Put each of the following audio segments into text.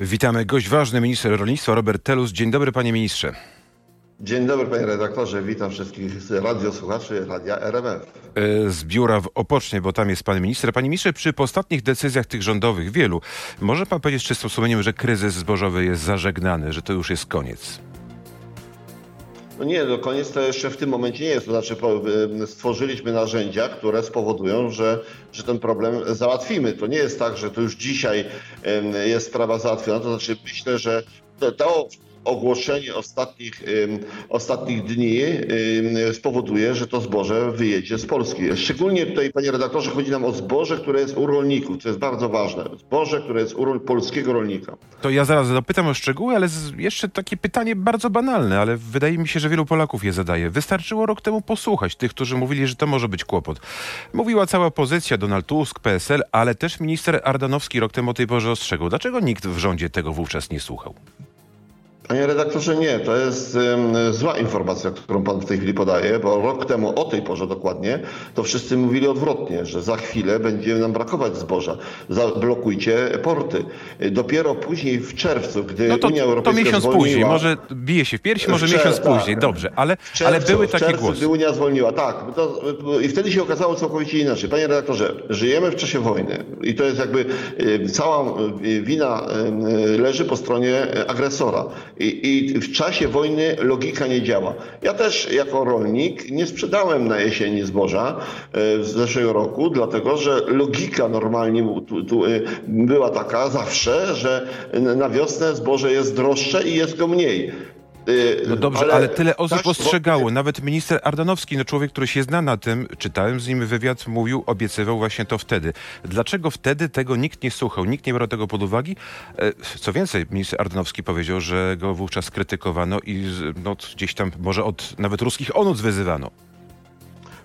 Witamy. Gość ważny, minister rolnictwa Robert Telus. Dzień dobry, panie ministrze. Dzień dobry panie redaktorze, witam wszystkich radiosłuchaczy Radia RMF. E, z biura w Opocznie, bo tam jest pan minister. Panie ministrze, przy ostatnich decyzjach tych rządowych, wielu, może pan powiedzieć z czystym sumieniem, że kryzys zbożowy jest zażegnany, że to już jest koniec? No nie, no koniec to jeszcze w tym momencie nie jest. To znaczy stworzyliśmy narzędzia, które spowodują, że, że ten problem załatwimy. To nie jest tak, że to już dzisiaj jest sprawa załatwiona. To znaczy myślę, że to ogłoszenie ostatnich, ostatnich dni spowoduje, że to zboże wyjedzie z Polski. Szczególnie tutaj, panie redaktorze, chodzi nam o zboże, które jest u rolników, co jest bardzo ważne. Zboże, które jest u polskiego rolnika. To ja zaraz dopytam o szczegóły, ale jeszcze takie pytanie bardzo banalne, ale wydaje mi się, że wielu Polaków je zadaje. Wystarczyło rok temu posłuchać tych, którzy mówili, że to może być kłopot. Mówiła cała opozycja, Donald Tusk, PSL, ale też minister Ardanowski rok temu o tej porze ostrzegał. Dlaczego nikt w rządzie tego wówczas nie słuchał? Panie redaktorze, nie, to jest zła informacja, którą pan w tej chwili podaje, bo rok temu o tej porze dokładnie, to wszyscy mówili odwrotnie, że za chwilę będzie nam brakować zboża. Zablokujcie porty. Dopiero później w czerwcu, gdy no to, Unia Europejska To miesiąc zwolniła, później, może bije się w piersi, może w miesiąc tak, później, dobrze, ale, czerwcu, ale były takie czerwcu, głosy. Gdy Unia zwolniła, tak. To, I wtedy się okazało całkowicie inaczej. Panie redaktorze, żyjemy w czasie wojny i to jest jakby cała wina leży po stronie agresora. I, I, w czasie wojny logika nie działa. Ja też jako rolnik nie sprzedałem na jesieni zboża z zeszłego roku, dlatego że logika normalnie tu była taka zawsze, że na wiosnę zboże jest droższe i jest go mniej. No dobrze, ale, ale tyle osób ostrzegało. Nawet minister Ardanowski, no człowiek, który się zna na tym, czytałem z nim wywiad, mówił, obiecywał właśnie to wtedy. Dlaczego wtedy tego nikt nie słuchał, nikt nie brał tego pod uwagę? Co więcej, minister Ardanowski powiedział, że go wówczas krytykowano i no, gdzieś tam może od nawet ruskich onuc wyzywano.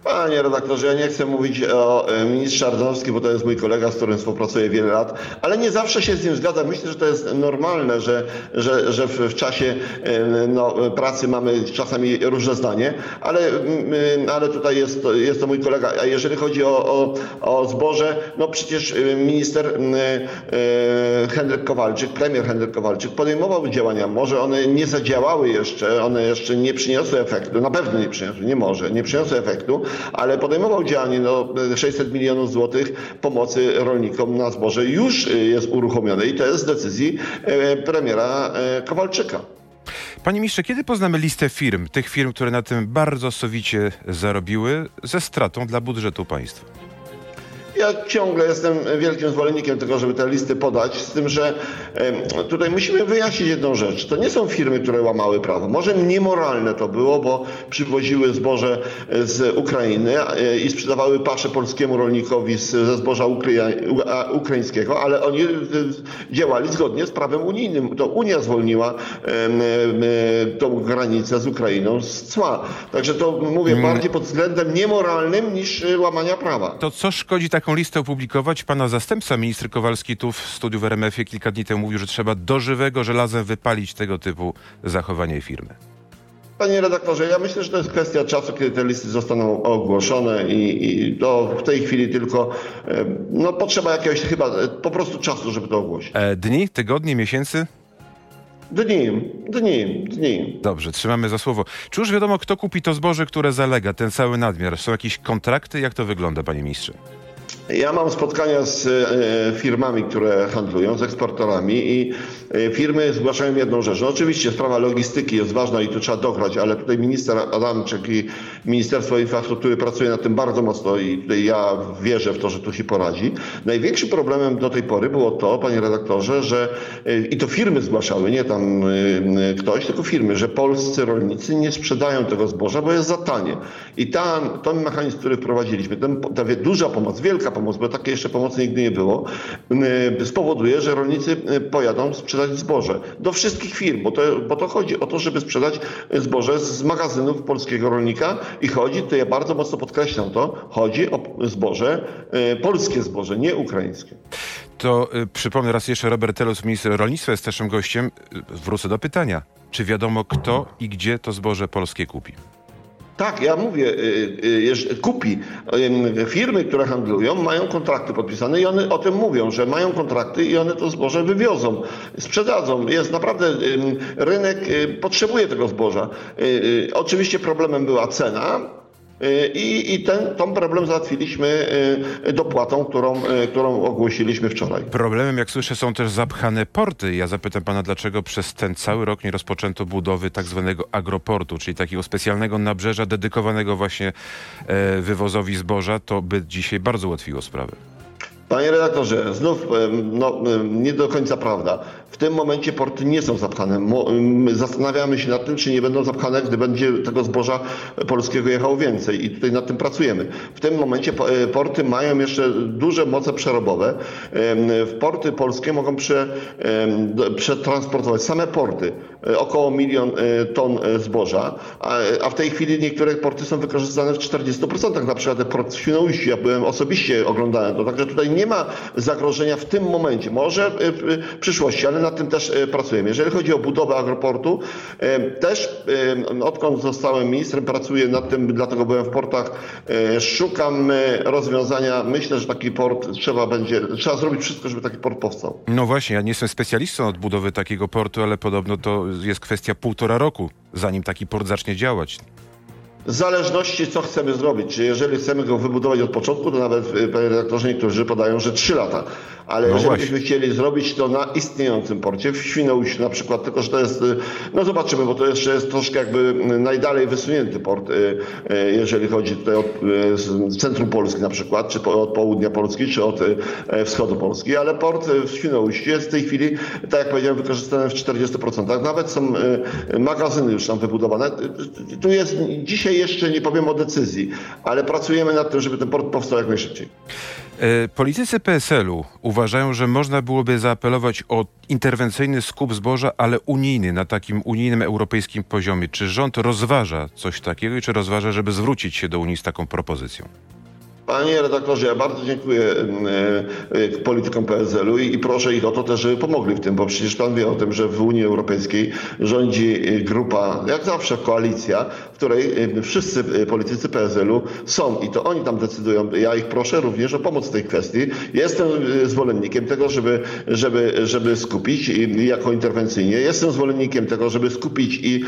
Panie redaktorze, ja nie chcę mówić o ministrze Ardanowskim, bo to jest mój kolega, z którym współpracuję wiele lat, ale nie zawsze się z nim zgadzam. Myślę, że to jest normalne, że, że, że w, w czasie no, pracy mamy czasami różne zdanie, ale, ale tutaj jest, jest to mój kolega. A jeżeli chodzi o, o, o zboże, no przecież minister Henryk Kowalczyk, premier Henryk Kowalczyk podejmował działania. Może one nie zadziałały jeszcze, one jeszcze nie przyniosły efektu, na pewno nie przyniosły, nie może, nie przyniosły efektu, ale podejmował działanie, no 600 milionów złotych pomocy rolnikom na zboże już jest uruchomione i to jest z decyzji premiera Kowalczyka. Panie ministrze, kiedy poznamy listę firm, tych firm, które na tym bardzo sowicie zarobiły, ze stratą dla budżetu państwa? Ja ciągle jestem wielkim zwolennikiem tego, żeby te listy podać, z tym, że tutaj musimy wyjaśnić jedną rzecz. To nie są firmy, które łamały prawo. Może niemoralne to było, bo przywoziły zboże z Ukrainy i sprzedawały pasze polskiemu rolnikowi ze zboża ukraińskiego, ale oni działali zgodnie z prawem unijnym. To Unia zwolniła tą granicę z Ukrainą z cła. Także to mówię bardziej pod względem niemoralnym niż łamania prawa. To co szkodzi taką listę opublikować. Pana zastępca, minister Kowalski, tu w studiu w RMF-ie kilka dni temu mówił, że trzeba do żywego żelazem wypalić tego typu zachowanie firmy. Panie redaktorze, ja myślę, że to jest kwestia czasu, kiedy te listy zostaną ogłoszone i, i to w tej chwili tylko no, potrzeba jakiegoś chyba po prostu czasu, żeby to ogłosić. E, dni, tygodnie, miesięcy? Dni, dni, dni. Dobrze, trzymamy za słowo. Czy już wiadomo, kto kupi to zboże, które zalega, ten cały nadmiar? Są jakieś kontrakty? Jak to wygląda, panie ministrze? Ja mam spotkania z e, firmami, które handlują, z eksporterami i e, firmy zgłaszają jedną rzecz. No oczywiście sprawa logistyki jest ważna i tu trzeba dograć, ale tutaj minister Adamczyk i Ministerstwo Infrastruktury pracuje nad tym bardzo mocno i tutaj ja wierzę w to, że tu się poradzi. Największym problemem do tej pory było to, panie redaktorze, że e, i to firmy zgłaszały, nie tam ktoś, tylko firmy, że polscy rolnicy nie sprzedają tego zboża, bo jest za tanie. I ten, ten mechanizm, który wprowadziliśmy, ten, ta duża pomoc, wielka pomoc, bo takiej jeszcze pomocy nigdy nie było, spowoduje, że rolnicy pojadą sprzedać zboże do wszystkich firm, bo to, bo to chodzi o to, żeby sprzedać zboże z magazynów polskiego rolnika i chodzi, to ja bardzo mocno podkreślam to, chodzi o zboże, polskie zboże, nie ukraińskie. To y, przypomnę raz jeszcze, Robert Telus, minister rolnictwa jest naszym gościem. Wrócę do pytania. Czy wiadomo kto i gdzie to zboże polskie kupi? Tak, ja mówię, y, y, kupi. Firmy, które handlują, mają kontrakty podpisane i one o tym mówią, że mają kontrakty i one to zboże wywiozą, sprzedadzą. Jest naprawdę, rynek y, potrzebuje tego zboża. Oczywiście problemem była cena, i, i ten, problem załatwiliśmy dopłatą, którą, którą ogłosiliśmy wczoraj. Problemem, jak słyszę, są też zapchane porty. Ja zapytam pana, dlaczego przez ten cały rok nie rozpoczęto budowy tak zwanego agroportu, czyli takiego specjalnego nabrzeża dedykowanego właśnie e, wywozowi zboża. To by dzisiaj bardzo ułatwiło sprawę. Panie redaktorze, znów no, nie do końca prawda. W tym momencie porty nie są zapchane. Zastanawiamy się nad tym, czy nie będą zapchane, gdy będzie tego zboża polskiego jechało więcej i tutaj nad tym pracujemy. W tym momencie e, porty mają jeszcze duże moce przerobowe. Porty polskie mogą prze, przetransportować same porty e, około milion e, ton zboża, a w tej chwili niektóre porty są wykorzystane w 40%, na przykład port w Świnoujściu. Ja byłem osobiście, oglądałem to, także tutaj nie ma zagrożenia w tym momencie. Może w przyszłości, ale nad tym też e, pracujemy. Jeżeli chodzi o budowę agroportu, też odkąd zostałem ministrem, pracuję nad tym, dlatego byłem w portach, szukam rozwiązania. Myślę, że taki port trzeba będzie, trzeba zrobić wszystko, żeby taki port powstał. No właśnie, ja nie jestem specjalistą od budowy takiego portu, ale podobno to jest kwestia półtora roku, zanim taki port zacznie działać. W zależności, co chcemy zrobić. Jeżeli chcemy go wybudować od początku, to nawet, panie redaktorze, niektórzy podają, że 3 lata ale no jeżeli byśmy chcieli zrobić to na istniejącym porcie, w Świnoujściu na przykład, tylko że to jest, y, no zobaczymy, bo to jeszcze jest troszkę jakby najdalej wysunięty port, y, y, jeżeli chodzi tutaj od centrum Polski na przykład, czy od południa Polski, czy od wschodu Polski, ale port w Świnoujściu jest w tej chwili, tak jak powiedziałem, wykorzystany w 40%. Nawet są magazyny już tam wybudowane. Tu jest, dzisiaj jeszcze nie powiem o decyzji, ale pracujemy nad tym, żeby ten port powstał jak najszybciej. E, politycy PSL-u uważają, że można byłoby zaapelować o interwencyjny skup zboża, ale unijny, na takim unijnym, europejskim poziomie. Czy rząd rozważa coś takiego i czy rozważa, żeby zwrócić się do Unii z taką propozycją? Panie redaktorze, ja bardzo dziękuję e, e, politykom PSL-u i proszę ich o to też, żeby pomogli w tym, bo przecież pan wie o tym, że w Unii Europejskiej rządzi grupa, jak zawsze koalicja, w której wszyscy politycy PSL-u są i to oni tam decydują. Ja ich proszę również o pomoc w tej kwestii. Jestem e, zwolennikiem tego, żeby, żeby, żeby skupić jako interwencyjnie. Jestem zwolennikiem tego, żeby skupić i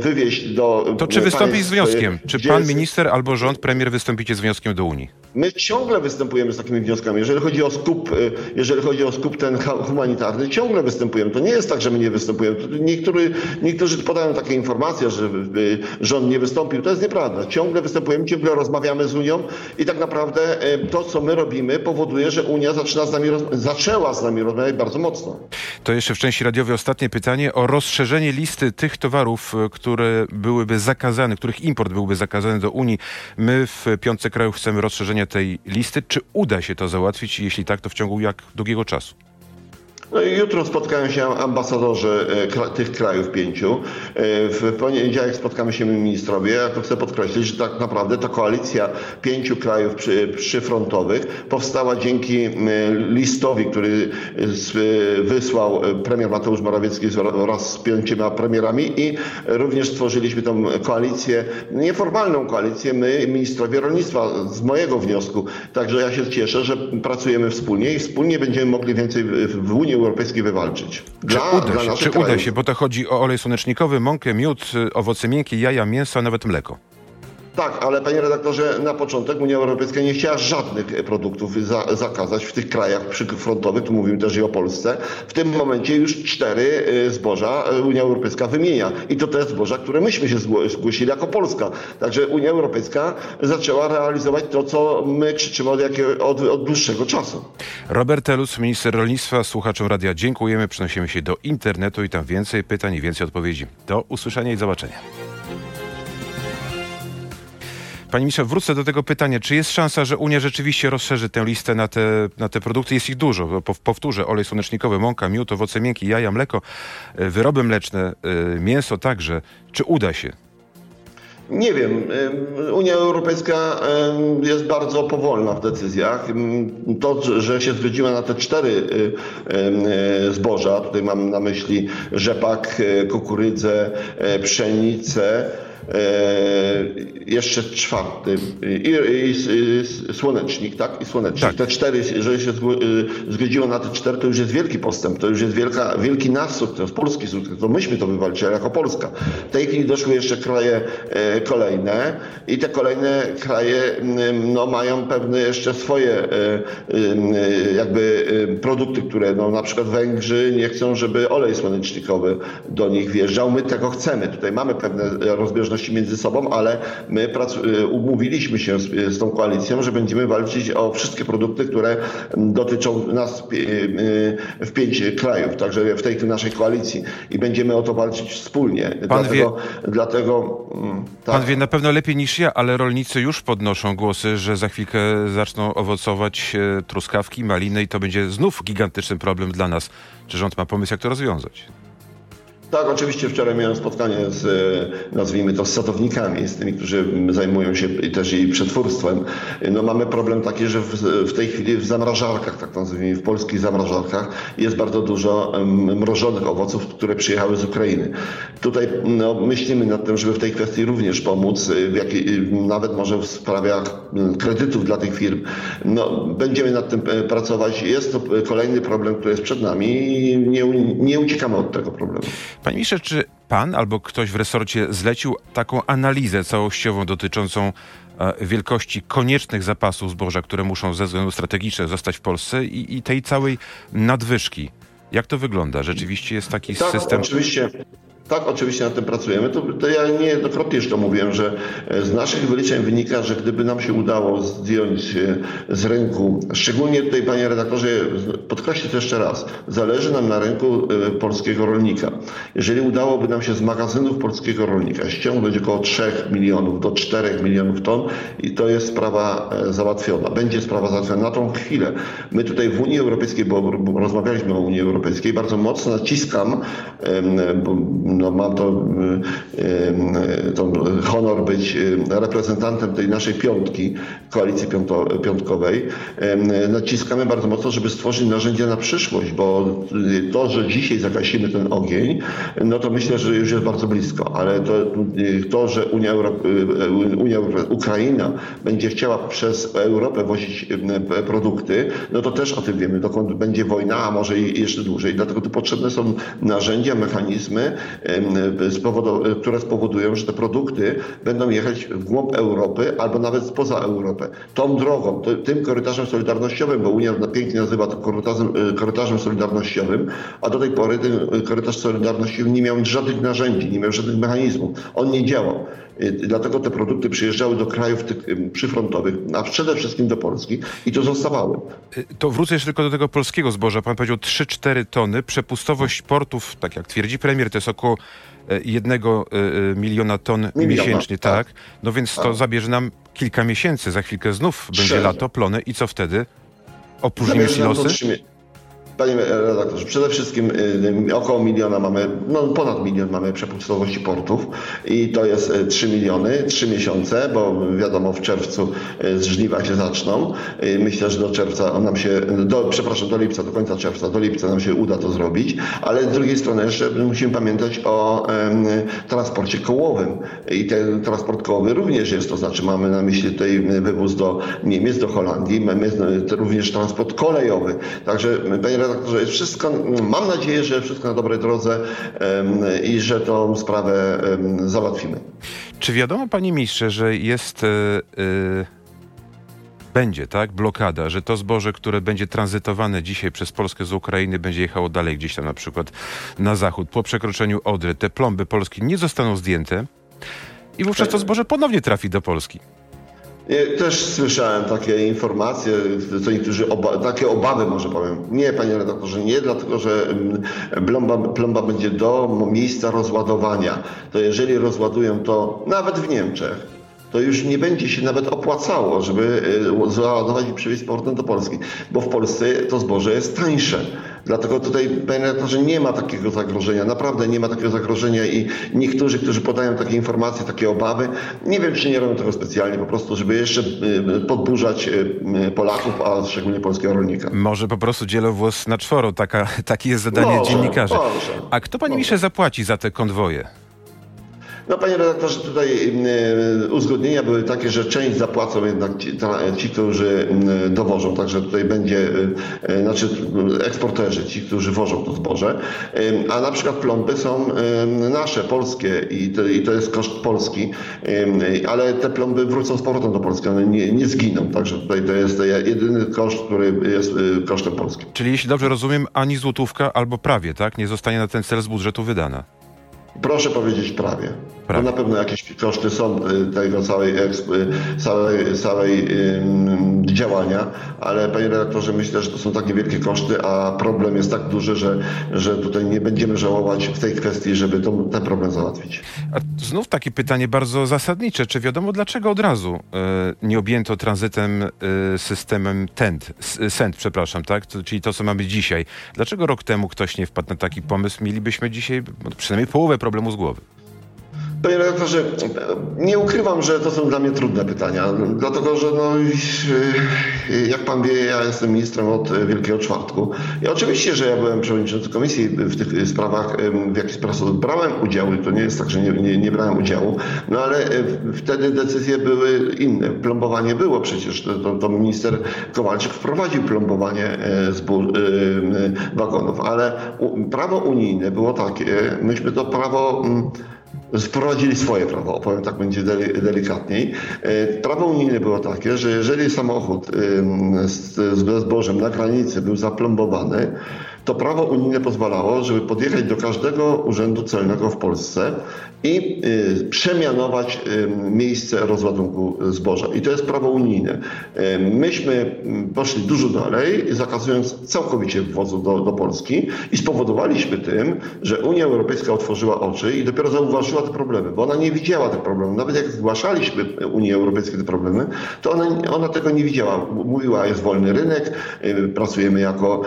wywieźć do. To czy wystąpić z wnioskiem? Czy pan minister albo rząd, premier wystąpicie z wnioskiem do Unii? My ciągle występujemy z takimi wnioskami. Jeżeli chodzi o skup, y, jeżeli chodzi o skup ten humanitarny, ciągle występujemy. To nie jest tak, że my nie występujemy. Niektóry, niektórzy podają takie informacje, że y, rząd nie wystąpił. To jest nieprawda. Ciągle występujemy, ciągle rozmawiamy z Unią i tak naprawdę y, to, co my robimy, powoduje, że Unia zaczyna z nami, zaczęła z nami rozmawiać bardzo mocno. To jeszcze w części radiowej ostatnie pytanie o rozszerzenie listy tych towarów, które byłyby zakazane, których import byłby zakazany do Unii. My w piątce krajów chcemy rozszerzenia tej listy. Czy uda się to załatwić? Jeśli tak, to w ciągu jak długiego czasu? No i jutro spotkają się ambasadorzy e, tych krajów pięciu. E, w poniedziałek spotkamy się ministrowie. Ja to chcę podkreślić, że tak naprawdę ta koalicja pięciu krajów przy, przyfrontowych powstała dzięki listowi, który wysłał premier Mateusz Morawiecki wraz z pięcioma premierami i również stworzyliśmy tą koalicję, nieformalną koalicję, my, ministrowie rolnictwa, z mojego wniosku. Także ja się cieszę, że pracujemy wspólnie i wspólnie będziemy mogli więcej w Unii Europejskiej wywalczyć. Dla, czy uda się, czy uda się, bo to chodzi o olej słonecznikowy, mąkę, miód, owoce miękkie, jaja, mięso, a nawet mleko. Tak, ale panie redaktorze, na początek Unia Europejska nie chciała żadnych produktów za, zakazać w tych krajach przyfrontowych, tu mówimy też i o Polsce. W tym momencie już cztery y, zboża y, Unia Europejska wymienia. I to te zboża, które myśmy się zgłosili jako Polska. Także Unia Europejska zaczęła realizować to, co my krzyczymy od, od, od dłuższego czasu. Robert Telus, minister rolnictwa, słuchaczom radia dziękujemy. Przenosimy się do internetu i tam więcej pytań i więcej odpowiedzi. Do usłyszenia i zobaczenia. Panie ministrze, wrócę do tego pytania. Czy jest szansa, że Unia rzeczywiście rozszerzy tę listę na te, na te produkty? Jest ich dużo. Powtórzę, olej słonecznikowy, mąka, miód, owoce miękkie, jaja, mleko, e, wyroby mleczne, e, mięso także. Czy uda się? Nie wiem. Unia Europejska jest bardzo powolna w decyzjach. To, że się zgodziła na te cztery zboża, tutaj mam na myśli rzepak, kukurydzę, pszenicę, jeszcze czwarty i, i, i, słonecznik, tak? I słonecznik. Tak. Te cztery, jeżeli się zgodziło na te cztery, to już jest wielki postęp, to już jest wielka, wielki nasz sukces, polski sukces, to myśmy to wywalczyli jako Polska. W tej chwili doszły jeszcze kraje kolejne i te kolejne kraje no, mają pewne jeszcze swoje jakby produkty, które no, na przykład Węgrzy nie chcą, żeby olej słonecznikowy do nich wjeżdżał. My tego chcemy. Tutaj mamy pewne rozbieżności między sobą, ale my y, umówiliśmy się z, z tą koalicją, że będziemy walczyć o wszystkie produkty, które dotyczą nas y, y, w pięć krajów, także w tej naszej koalicji i będziemy o to walczyć wspólnie. Pan dlatego, wie, dlatego mm, tak. Pan wie na pewno lepiej niż ja, ale rolnicy już podnoszą głosy, że za chwilkę zaczną owocować truskawki, maliny i to będzie znów gigantyczny problem dla nas. Czy rząd ma pomysł, jak to rozwiązać? Tak, oczywiście wczoraj miałem spotkanie z, e, nazwijmy to, z sadownikami, z tymi, którzy zajmują się też i przetwórstwem. No mamy problem taki, że w, w tej chwili w zamrażarkach, tak nazwijmy, w polskich zamrażarkach jest bardzo dużo mrożonych owoców, które przyjechały z Ukrainy. Tutaj no, myślimy nad tym, żeby w tej kwestii również pomóc, e, nawet może w sprawach kredytów dla tych firm. No, będziemy nad tym e, pracować. Jest to kolejny problem, który jest przed nami i nie, nie uciekamy od tego problemu. Panie ministrze, czy pan albo ktoś w resorcie zlecił taką analizę całościową dotyczącą e, wielkości koniecznych zapasów zboża, które muszą ze względu strategicznych zostać w Polsce i, i tej całej nadwyżki? Jak to wygląda? Rzeczywiście jest taki tak, system. Oczywiście. Tak, oczywiście nad tym pracujemy. To, to ja niejednokrotnie już to mówiłem, że e, z naszych wyliczeń wynika, że gdyby nam się udało zdjąć e, z rynku, szczególnie tutaj, panie redaktorze, podkreślę to jeszcze raz, zależy nam na rynku e, polskiego rolnika. Jeżeli udałoby nam się z magazynów polskiego rolnika ściągnąć około 3 milionów do 4 milionów ton, i to jest sprawa załatwiona. Będzie sprawa załatwiona na tą chwilę. My tutaj w Unii Europejskiej, bo rozmawialiśmy o Unii Europejskiej, bardzo mocno naciskam, no, mam to, y, y, to honor być y, reprezentantem tej naszej piątki, koalicji piąto, piątkowej. Naciskamy bardzo mocno, żeby stworzyć narzędzia na przyszłość, bo to, że dzisiaj zagasimy ten ogień, no to myślę, że już jest bardzo blisko, ale to, to że Unia, Unia Ukraina będzie chciała przez Europę wozić produkty, no to też o tym wiemy, dokąd będzie wojna, a może jeszcze dłużej. Dlatego tu potrzebne są narzędzia, mechanizmy, które spowodują, że te produkty będą jechać w głąb Europy albo nawet spoza Europę. Tą drogą, tym korytarzem solidarnościowym, bo Unia pięknie nazywa to korytarzem, e, korytarzem solidarnościowym, a do tej pory ten korytarz solidarnościowy nie miał żadnych narzędzi, nie miał żadnych mechanizmów. On nie działał. E, dlatego te produkty przyjeżdżały do krajów tych przyfrontowych, a przede wszystkim do Polski i to zostawały. E, to wrócę jeszcze tylko do tego polskiego zboża. Pan powiedział 3-4 tony. Przepustowość portów, tak jak twierdzi premier, to jest około e, jednego miliona ton miliona, miesięcznie, tak. tak? No więc to tak. zabierze nam kilka miesięcy. Za chwilkę znów będzie lato, plony i co wtedy? Opróżnimy silosy? Panie redaktorze, przede wszystkim y, około miliona mamy, no ponad milion mamy przepustowości portów i to jest 3 y, miliony, 3 miesiące, bo wiadomo w czerwcu y, żniwa się zaczną. Myślę, że do czerwca nam się, do, przepraszam, do lipca, do końca czerwca, do lipca nam się uda to zrobić, ale z drugiej strony jeszcze musimy pamiętać o transporcie kołowym i ten transport kołowy również jest, to znaczy mamy na myśli tutaj wywóz do Niemiec, do Holandii, mamy również transport kolejowy. Także panie redaktorze, jest wszystko, mam nadzieję, że wszystko na dobrej drodze i że tą sprawę załatwimy. Czy wiadomo, panie ministrze, że jest... Yy będzie, tak, blokada, że to zboże, które będzie tranzytowane dzisiaj przez Polskę z Ukrainy, będzie jechało dalej gdzieś tam na przykład na zachód. Po przekroczeniu Odry te plomby Polski nie zostaną zdjęte i wówczas to zboże ponownie trafi do Polski. Też słyszałem takie informacje, co niektórzy oba, takie obawy może powiem. Nie, panie redaktorze, nie, dlatego że plomba, plomba będzie do miejsca rozładowania. To jeżeli rozładują to nawet w Niemczech, to już nie będzie się nawet opłacało, żeby e, załadować i przywieźć portem do Polski, bo w Polsce to zboże jest tańsze. Dlatego tutaj, panie redaktorze, nie ma takiego zagrożenia, naprawdę nie ma takiego zagrożenia i niektórzy, którzy podają takie informacje, takie obawy, nie wiem, czy nie robią tego specjalnie, po prostu, żeby jeszcze e, podburzać e, Polaków, a szczególnie polskiego rolnika. Może po prostu dzielą włos na czworo, Taka, takie jest zadanie może, dziennikarzy. Może, a kto, panie ministrze, zapłaci za te konwoje? No panie redaktorze, tutaj y, uzgodnienia były takie, że część zapłacą jednak ci, ci którzy dowożą, także tutaj będzie, y, y, znaczy eksporterzy, ci, którzy wożą to zboże, a na przykład plomby są nasze, polskie i to, i to jest koszt Polski, ale te plomby wrócą z powrotem do Polski, one nie, nie zginą, także tutaj to jest jedyny koszt, który jest kosztem polskim. Czyli jeśli dobrze rozumiem, ani złotówka albo prawie, tak, nie zostanie na ten cel z budżetu wydana. Proszę powiedzieć prawie. prawie. Na pewno jakieś koszty są y, tego całej, y, całej, całej działania, ale panie redaktorze, myślę, że to są takie wielkie koszty, a problem jest tak duży, że, że tutaj nie będziemy żałować w tej kwestii, żeby ten problem załatwić. A znów takie pytanie bardzo zasadnicze. Czy wiadomo, dlaczego od razu y, nie objęto tranzytem systemem TENT, SENT, przepraszam, tak? Czyli to, co mamy dzisiaj. Dlaczego rok temu ktoś nie wpadł na taki pomysł? Mielibyśmy dzisiaj przynajmniej połowę problemu z głowy. Panie redaktorze, nie ukrywam, że to są dla mnie trudne pytania, dlatego że no, jak pan wie, ja jestem ministrem od Wielkiego Czwartku. I oczywiście, że ja byłem przewodniczącym komisji w tych sprawach, w jakiś sposób brałem udział, to nie jest tak, że nie, nie, nie brałem udziału, no ale wtedy decyzje były inne. Plombowanie było przecież, to, to minister Kowalczyk wprowadził plombowanie e, zbór, wagonów, ale prawo unijne było takie, myśmy to prawo wprowadzili swoje prawo, opowiem tak będzie delikatniej. E, prawo unijne było takie, że jeżeli samochód z zbożem na granicy był zaplombowany, to prawo unijne pozwalało, żeby podjechać do każdego urzędu celnego w Polsce i y, przemianować y, miejsce rozładunku zboża. I to jest prawo unijne. Y, myśmy poszli dużo dalej, zakazując całkowicie wwozu do, do Polski i spowodowaliśmy tym, że Unia Europejska otworzyła oczy i dopiero zauważyła te problemy, bo ona nie widziała tych problemów. Nawet jak zgłaszaliśmy Unii Europejskiej te problemy, to ona, ona tego nie widziała. Mówiła, jest wolny rynek, pracujemy jako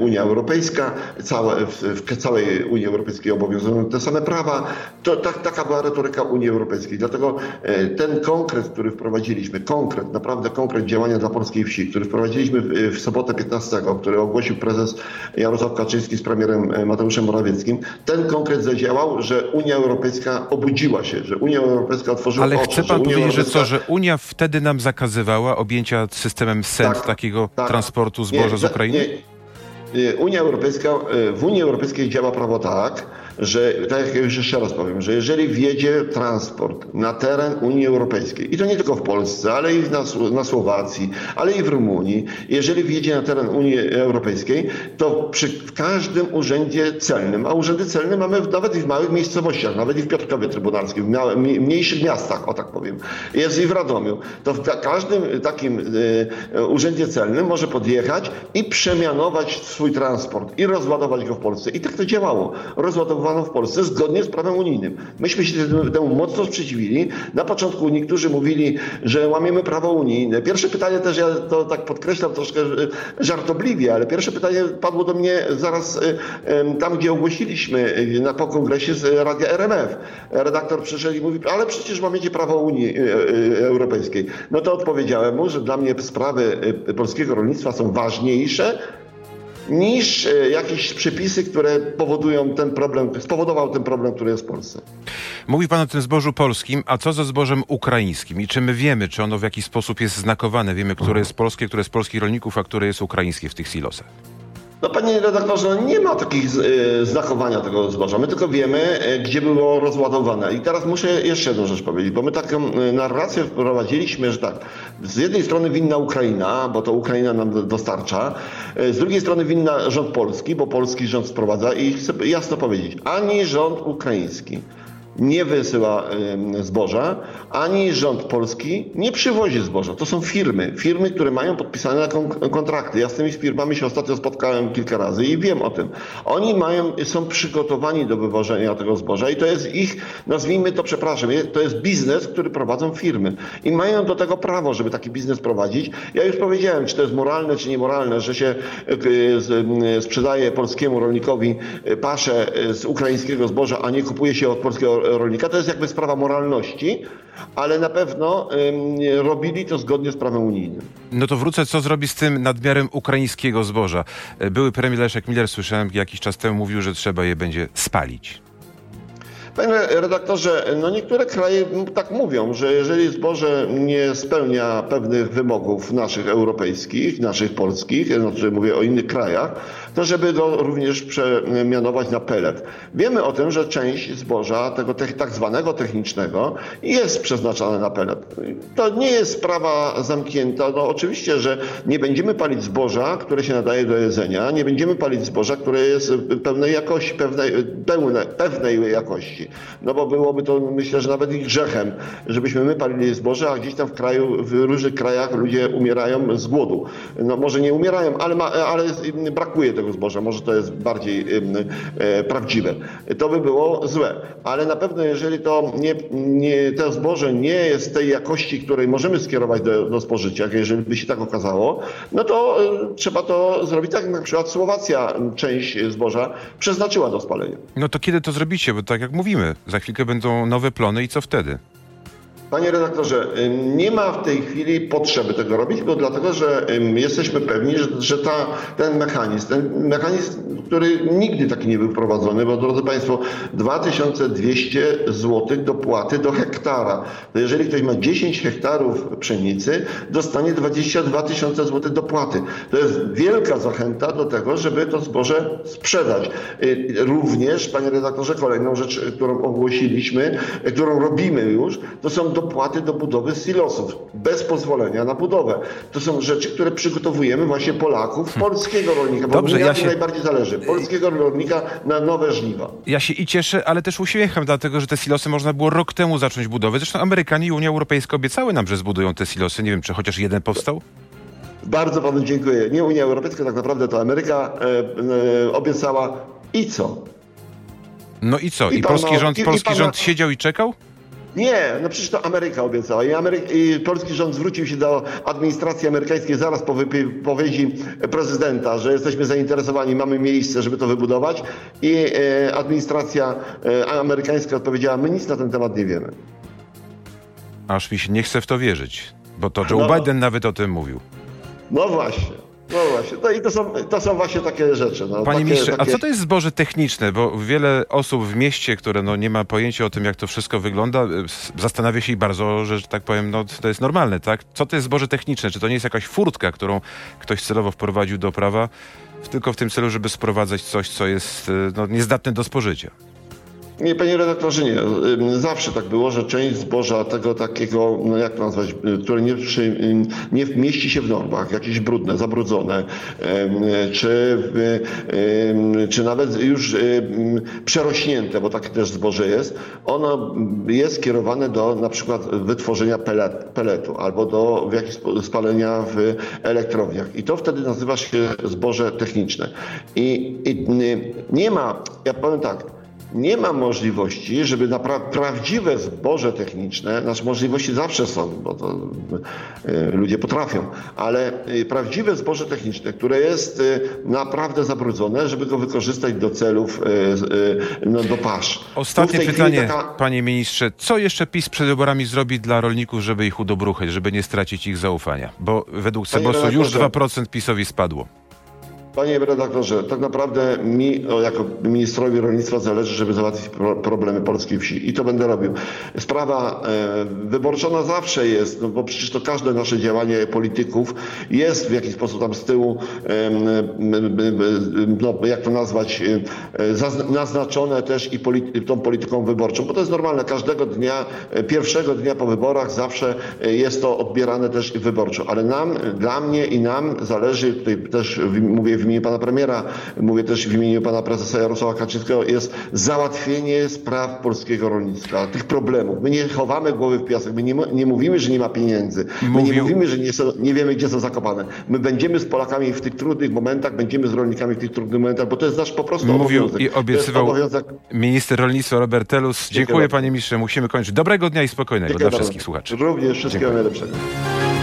Unia Europejska, całe, w, w całej Unii Europejskiej obowiązują te same prawa. To, tak, taka była retoryka Unii Europejskiej. Dlatego e, ten konkret, który wprowadziliśmy, konkret, naprawdę konkret działania dla polskiej wsi, który wprowadziliśmy w, w sobotę 15, który ogłosił prezes Jarosław Kaczyński z premierem e, Mateuszem Morawieckim, ten konkret zadziałał, że Unia Europejska obudziła się, że Unia Europejska otworzyła Ale oczy. chce pan powiedzieć, Europejska... że co, że Unia wtedy nam zakazywała objęcia systemem SENT tak, takiego tak. transportu zboża nie, z Ukrainy? Nie. Unia Europejska, w Unii Europejskiej działa prawo tak, że, tak jak już jeszcze raz powiem, że jeżeli wjedzie transport na teren Unii Europejskiej, i to nie tylko w Polsce, ale i na, na Słowacji, ale i w Rumunii, jeżeli wjedzie na teren Unii Europejskiej, to przy, każdym urzędzie celnym, a urzędy celne mamy nawet i w małych miejscowościach, nawet i w Piotrkowie Trybunalskim, w mniejszych miastach, o tak powiem, jest i w Radomiu, to w każdym takim y, urzędzie celnym może podjechać i przemianować swój transport i rozładować go w Polsce. I tak to działało. W Polsce zgodnie z prawem unijnym. Myśmy się temu mocno sprzeciwili. Na początku niektórzy mówili, że łamiemy prawo unijne. Pierwsze pytanie też, ja to tak podkreślam troszkę żartobliwie, ale pierwsze pytanie padło do mnie zaraz tam, gdzie ogłosiliśmy na, po kongresie z Radia RMF. Redaktor przyszedł i mówi, ale przecież łamiecie prawo Unii e, Europejskiej. No to odpowiedziałem mu, że dla mnie sprawy polskiego rolnictwa są ważniejsze niż e, jakieś przepisy, które powodują ten problem, spowodował ten problem, który jest w Polsce. Mówi Pan o tym zbożu polskim, a co ze zbożem ukraińskim? I czy my wiemy, czy ono w jakiś sposób jest znakowane? Wiemy, które jest polskie, które jest polskich rolników, a które jest ukraińskie w tych silosach? No panie redaktorze, nie ma takich e, znakowania tego zboża. My tylko wiemy, e, gdzie było rozładowane. I teraz muszę jeszcze jedną rzecz powiedzieć, bo my taką e, narrację wprowadziliśmy, że tak, z jednej strony winna Ukraina, bo to Ukraina nam dostarcza, z drugiej strony winna rząd polski, bo polski rząd sprowadza i chcę jasno powiedzieć, ani rząd ukraiński, nie wysyła zboża, ani rząd polski nie przywozi zboża. To są firmy, firmy, które mają podpisane kontrakty. Ja z tymi firmami się ostatnio spotkałem kilka razy i wiem o tym. Oni mają, są przygotowani do wywożenia tego zboża i to jest ich, nazwijmy to, przepraszam, to jest biznes, który prowadzą firmy. I mają do tego prawo, żeby taki biznes prowadzić. Ja już powiedziałem, czy to jest moralne, czy niemoralne, że się e, sprzedaje polskiemu rolnikowi e, paszę e, z ukraińskiego zboża, a nie kupuje się od polskiego rolnika. To jest jakby sprawa moralności, ale na pewno robili to zgodnie z prawem unijnym. No to wrócę, co zrobi z tym nadmiarem ukraińskiego zboża. Były premier Leszek Miller, słyszałem jakiś czas temu, mówił, że trzeba je będzie spalić. Panie redaktorze, no niektóre kraje tak mówią, że jeżeli zboże nie spełnia pewnych wymogów naszych europejskich, naszych polskich, znaczy mówię o innych krajach, to żeby go również przemianować na pelet. Wiemy o tym, że część zboża, tego te, tak zwanego technicznego, jest przeznaczana na pelet. To nie jest sprawa zamknięta. No oczywiście, że nie będziemy palić zboża, które się nadaje do jedzenia, nie będziemy palić zboża, które jest pełnej jakości, pewnej, pełne, pewnej jakości. No bo byłoby to, myślę, że nawet i grzechem, żebyśmy my palili zboże, a gdzieś tam w kraju, w różnych krajach ludzie umierają z głodu. No może nie umierają, ale, ma, ale brakuje tego zboża. Może to jest bardziej e, prawdziwe. To by było złe. Ale na pewno, jeżeli to, nie, nie, to zboże nie jest tej jakości, której możemy skierować do, do spożycia, jeżeli by się tak okazało, no to e, trzeba to zrobić tak, jak na przykład Słowacja część zboża przeznaczyła do spalenia. No to kiedy to zrobicie? Bo tak jak mówimy, za chwilkę będą nowe plony i co wtedy? Panie redaktorze, nie ma w tej chwili potrzeby tego robić, bo dlatego, że jesteśmy pewni, że, że ta, ten mechanizm, ten mechanizm, który nigdy taki nie był wprowadzony, bo drodzy Państwo, 2200 zł dopłaty do hektara. To jeżeli ktoś ma 10 hektarów pszenicy, dostanie 22 tysiące złotych dopłaty. To jest wielka zachęta do tego, żeby to zboże sprzedać. Y, również, panie redaktorze, kolejną rzecz, którą ogłosiliśmy, którą robimy już, to są dopłaty do budowy silosów bez pozwolenia na budowę. To są rzeczy, które przygotowujemy właśnie Polaków, hmm. polskiego rolnika, bo Dobrze, ja się... najbardziej zależy. Polskiego rolnika na nowe żniwa. Ja się i cieszę, ale też uśmiecham, dlatego że te silosy można było rok temu zacząć budowę. Zresztą Amerykanie i Unia Europejska obiecały nam, że zbudują te silosy. Nie wiem, czy chociaż jeden powstał? Bardzo panu dziękuję. Nie Unia Europejska, tak naprawdę to Ameryka e, e, obiecała. I co? No i co? I, I polski rząd, i, polski i rząd siedział i czekał? Nie, no przecież to Ameryka obiecała. I, Amery- I, polski rząd zwrócił się do administracji amerykańskiej zaraz po wypowiedzi prezydenta, że jesteśmy zainteresowani, mamy miejsce, żeby to wybudować. I e, administracja e, amerykańska odpowiedziała, my nic na ten temat nie wiemy. Aż mi się nie chce w to wierzyć, bo to Joe no, Biden nawet o tym mówił. No właśnie. No właśnie, no i to są, to są właśnie takie rzeczy. No, Panie takie, ministrze, takie... a co to jest zboże techniczne? Bo wiele osób w mieście, które no, nie ma pojęcia o tym, jak to wszystko wygląda, zastanawia się i bardzo, że, że tak powiem, no, to jest normalne, tak? Co to jest zboże techniczne? Czy to nie jest jakaś furtka, którą ktoś celowo wprowadził do prawa, tylko w tym celu, żeby sprowadzać coś, co jest no, niezdatne do spożycia? Nie, panie redaktorze, nie. Zawsze tak było, że część zboża tego takiego, no jak to nazwać, które nie, przy, nie mieści się w normach, jakieś brudne, zabrudzone, czy, czy nawet już przerośnięte, bo takie też zboże jest, ono jest kierowane do na przykład wytworzenia pelet, peletu albo do w jakiś spalenia w elektrowniach. I to wtedy nazywa się zboże techniczne. I, i nie ma, ja powiem tak, nie ma możliwości, żeby na pra prawdziwe zboże techniczne, nasze możliwości zawsze są, bo to y, ludzie potrafią, ale y, prawdziwe zboże techniczne, które jest y, naprawdę zabrudzone, żeby go wykorzystać do celów, no, do pasz. Ostatnie pytanie, taka... panie ministrze. Co jeszcze PiS przed wyborami zrobi dla rolników, żeby ich udobruchać, żeby nie stracić ich zaufania? Bo według Cebosu już 2% PiSowi spadło. Panie redaktorze, tak naprawdę mi jako ministrowi rolnictwa zależy, żeby załatwić problemy polskiej wsi i to będę robił. Sprawa e, wyborcza ona zawsze jest, no bo przecież to każde nasze działanie polityków jest w jakiś sposób tam z tyłu, no, jak to nazwać, e, naznaczone też i tą polityką wyborczą, bo to jest normalne. Każdego dnia, e, pierwszego dnia po wyborach zawsze jest to odbierane też wyborczo, ale nam, dla mnie i nam zależy, tutaj też mówię w w imieniu pana premiera, mówię też w imieniu pana prezesa Jarosława Kaczyńskiego, jest załatwienie spraw polskiego rolnictwa, tych problemów. My nie chowamy głowy w piasek, my nie, nie mówimy, że nie ma pieniędzy, my Mówił... nie mówimy, że nie, są, nie wiemy, gdzie są zakopane. My będziemy z Polakami w tych trudnych momentach, będziemy z rolnikami w tych trudnych momentach, bo to jest nasz po prostu Mówił obowiązek. i obiecywał obowiązek... minister rolnictwa Robert Telus. Dziękuję, Dziękuję panie ministrze, musimy kończyć. Dobrego dnia i spokojnego Dziękuję dla wszystkich słuchaczy. Również wszystkiego Dziękuję. najlepszego.